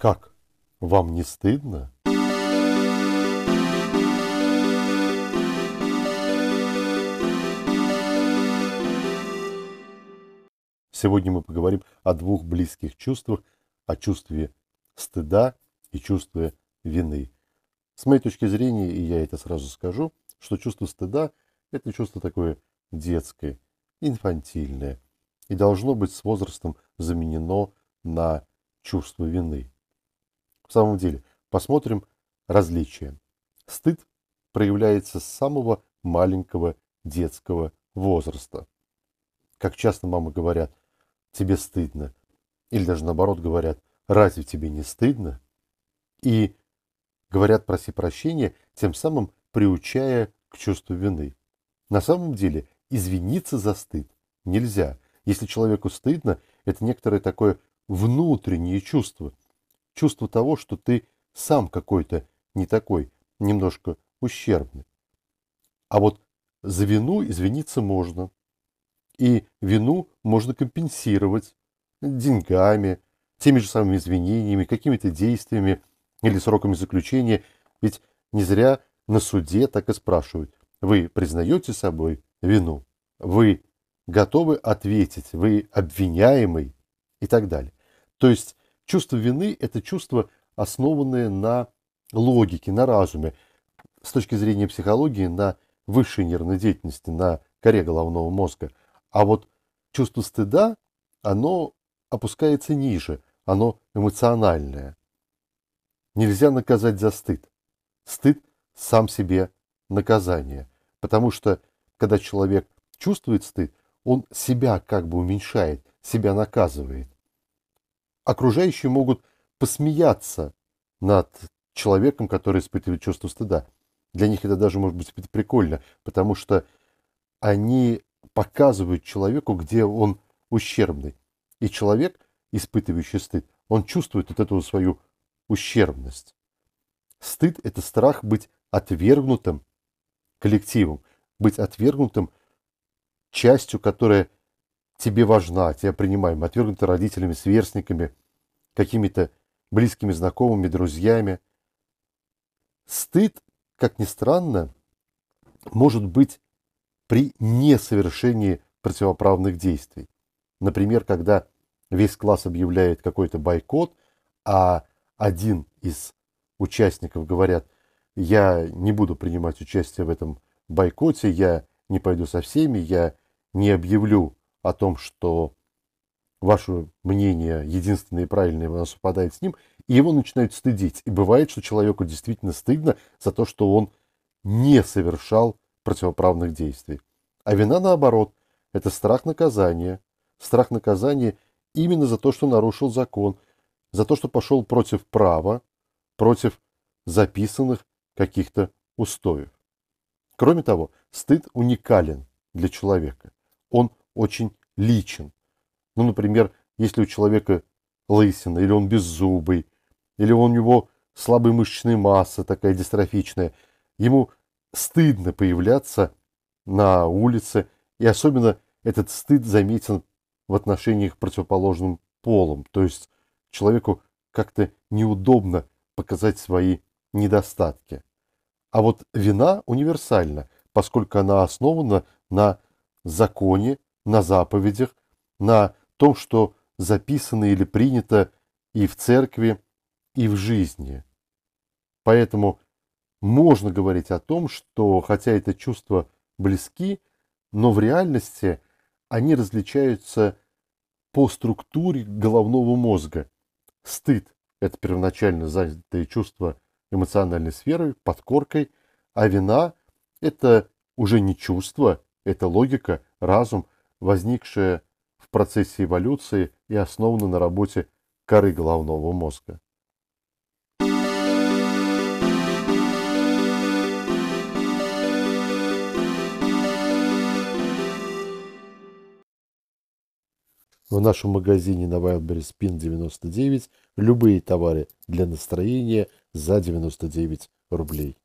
Как? Вам не стыдно? Сегодня мы поговорим о двух близких чувствах, о чувстве стыда и чувстве вины. С моей точки зрения, и я это сразу скажу, что чувство стыда – это чувство такое детское, инфантильное, и должно быть с возрастом заменено на чувство вины. В самом деле, посмотрим различия. Стыд проявляется с самого маленького детского возраста. Как часто мамы говорят, тебе стыдно. Или даже наоборот говорят, разве тебе не стыдно? И говорят проси прощения, тем самым приучая к чувству вины. На самом деле извиниться за стыд нельзя. Если человеку стыдно, это некоторое такое внутреннее чувство. Чувство того, что ты сам какой-то не такой, немножко ущербный. А вот за вину извиниться можно. И вину можно компенсировать деньгами, теми же самыми извинениями, какими-то действиями или сроками заключения. Ведь не зря на суде так и спрашивают. Вы признаете собой вину? Вы готовы ответить? Вы обвиняемый? И так далее. То есть чувство вины – это чувство, основанное на логике, на разуме, с точки зрения психологии, на высшей нервной деятельности, на коре головного мозга. А вот чувство стыда, оно опускается ниже, оно эмоциональное. Нельзя наказать за стыд. Стыд сам себе наказание. Потому что, когда человек чувствует стыд, он себя как бы уменьшает, себя наказывает. Окружающие могут посмеяться над человеком, который испытывает чувство стыда. Для них это даже может быть прикольно, потому что они показывают человеку, где он ущербный. И человек, испытывающий стыд, он чувствует вот эту свою ущербность. Стыд – это страх быть отвергнутым коллективом, быть отвергнутым частью, которая тебе важна, тебя принимаем, отвергнуты родителями, сверстниками, какими-то близкими знакомыми, друзьями. Стыд, как ни странно, может быть при несовершении противоправных действий. Например, когда весь класс объявляет какой-то бойкот, а один из участников говорят, я не буду принимать участие в этом бойкоте, я не пойду со всеми, я не объявлю о том, что ваше мнение единственное и правильное, оно совпадает с ним, и его начинают стыдить. И бывает, что человеку действительно стыдно за то, что он не совершал противоправных действий. А вина наоборот, это страх наказания. Страх наказания именно за то, что нарушил закон, за то, что пошел против права, против записанных каких-то устоев. Кроме того, стыд уникален для человека. Он очень личен. Ну, например, если у человека лысина, или он беззубый, или у него слабая мышечная масса, такая дистрофичная, ему стыдно появляться на улице, и особенно этот стыд заметен в отношениях к противоположным полом. То есть человеку как-то неудобно показать свои недостатки. А вот вина универсальна, поскольку она основана на законе, на заповедях, на том, что записано или принято и в церкви, и в жизни. Поэтому можно говорить о том, что хотя это чувства близки, но в реальности они различаются по структуре головного мозга. Стыд – это первоначально занятое чувство эмоциональной сферы, под коркой, а вина – это уже не чувство, это логика, разум, возникшая в процессе эволюции и основана на работе коры головного мозга. В нашем магазине на Wildberries Pin 99 любые товары для настроения за 99 рублей.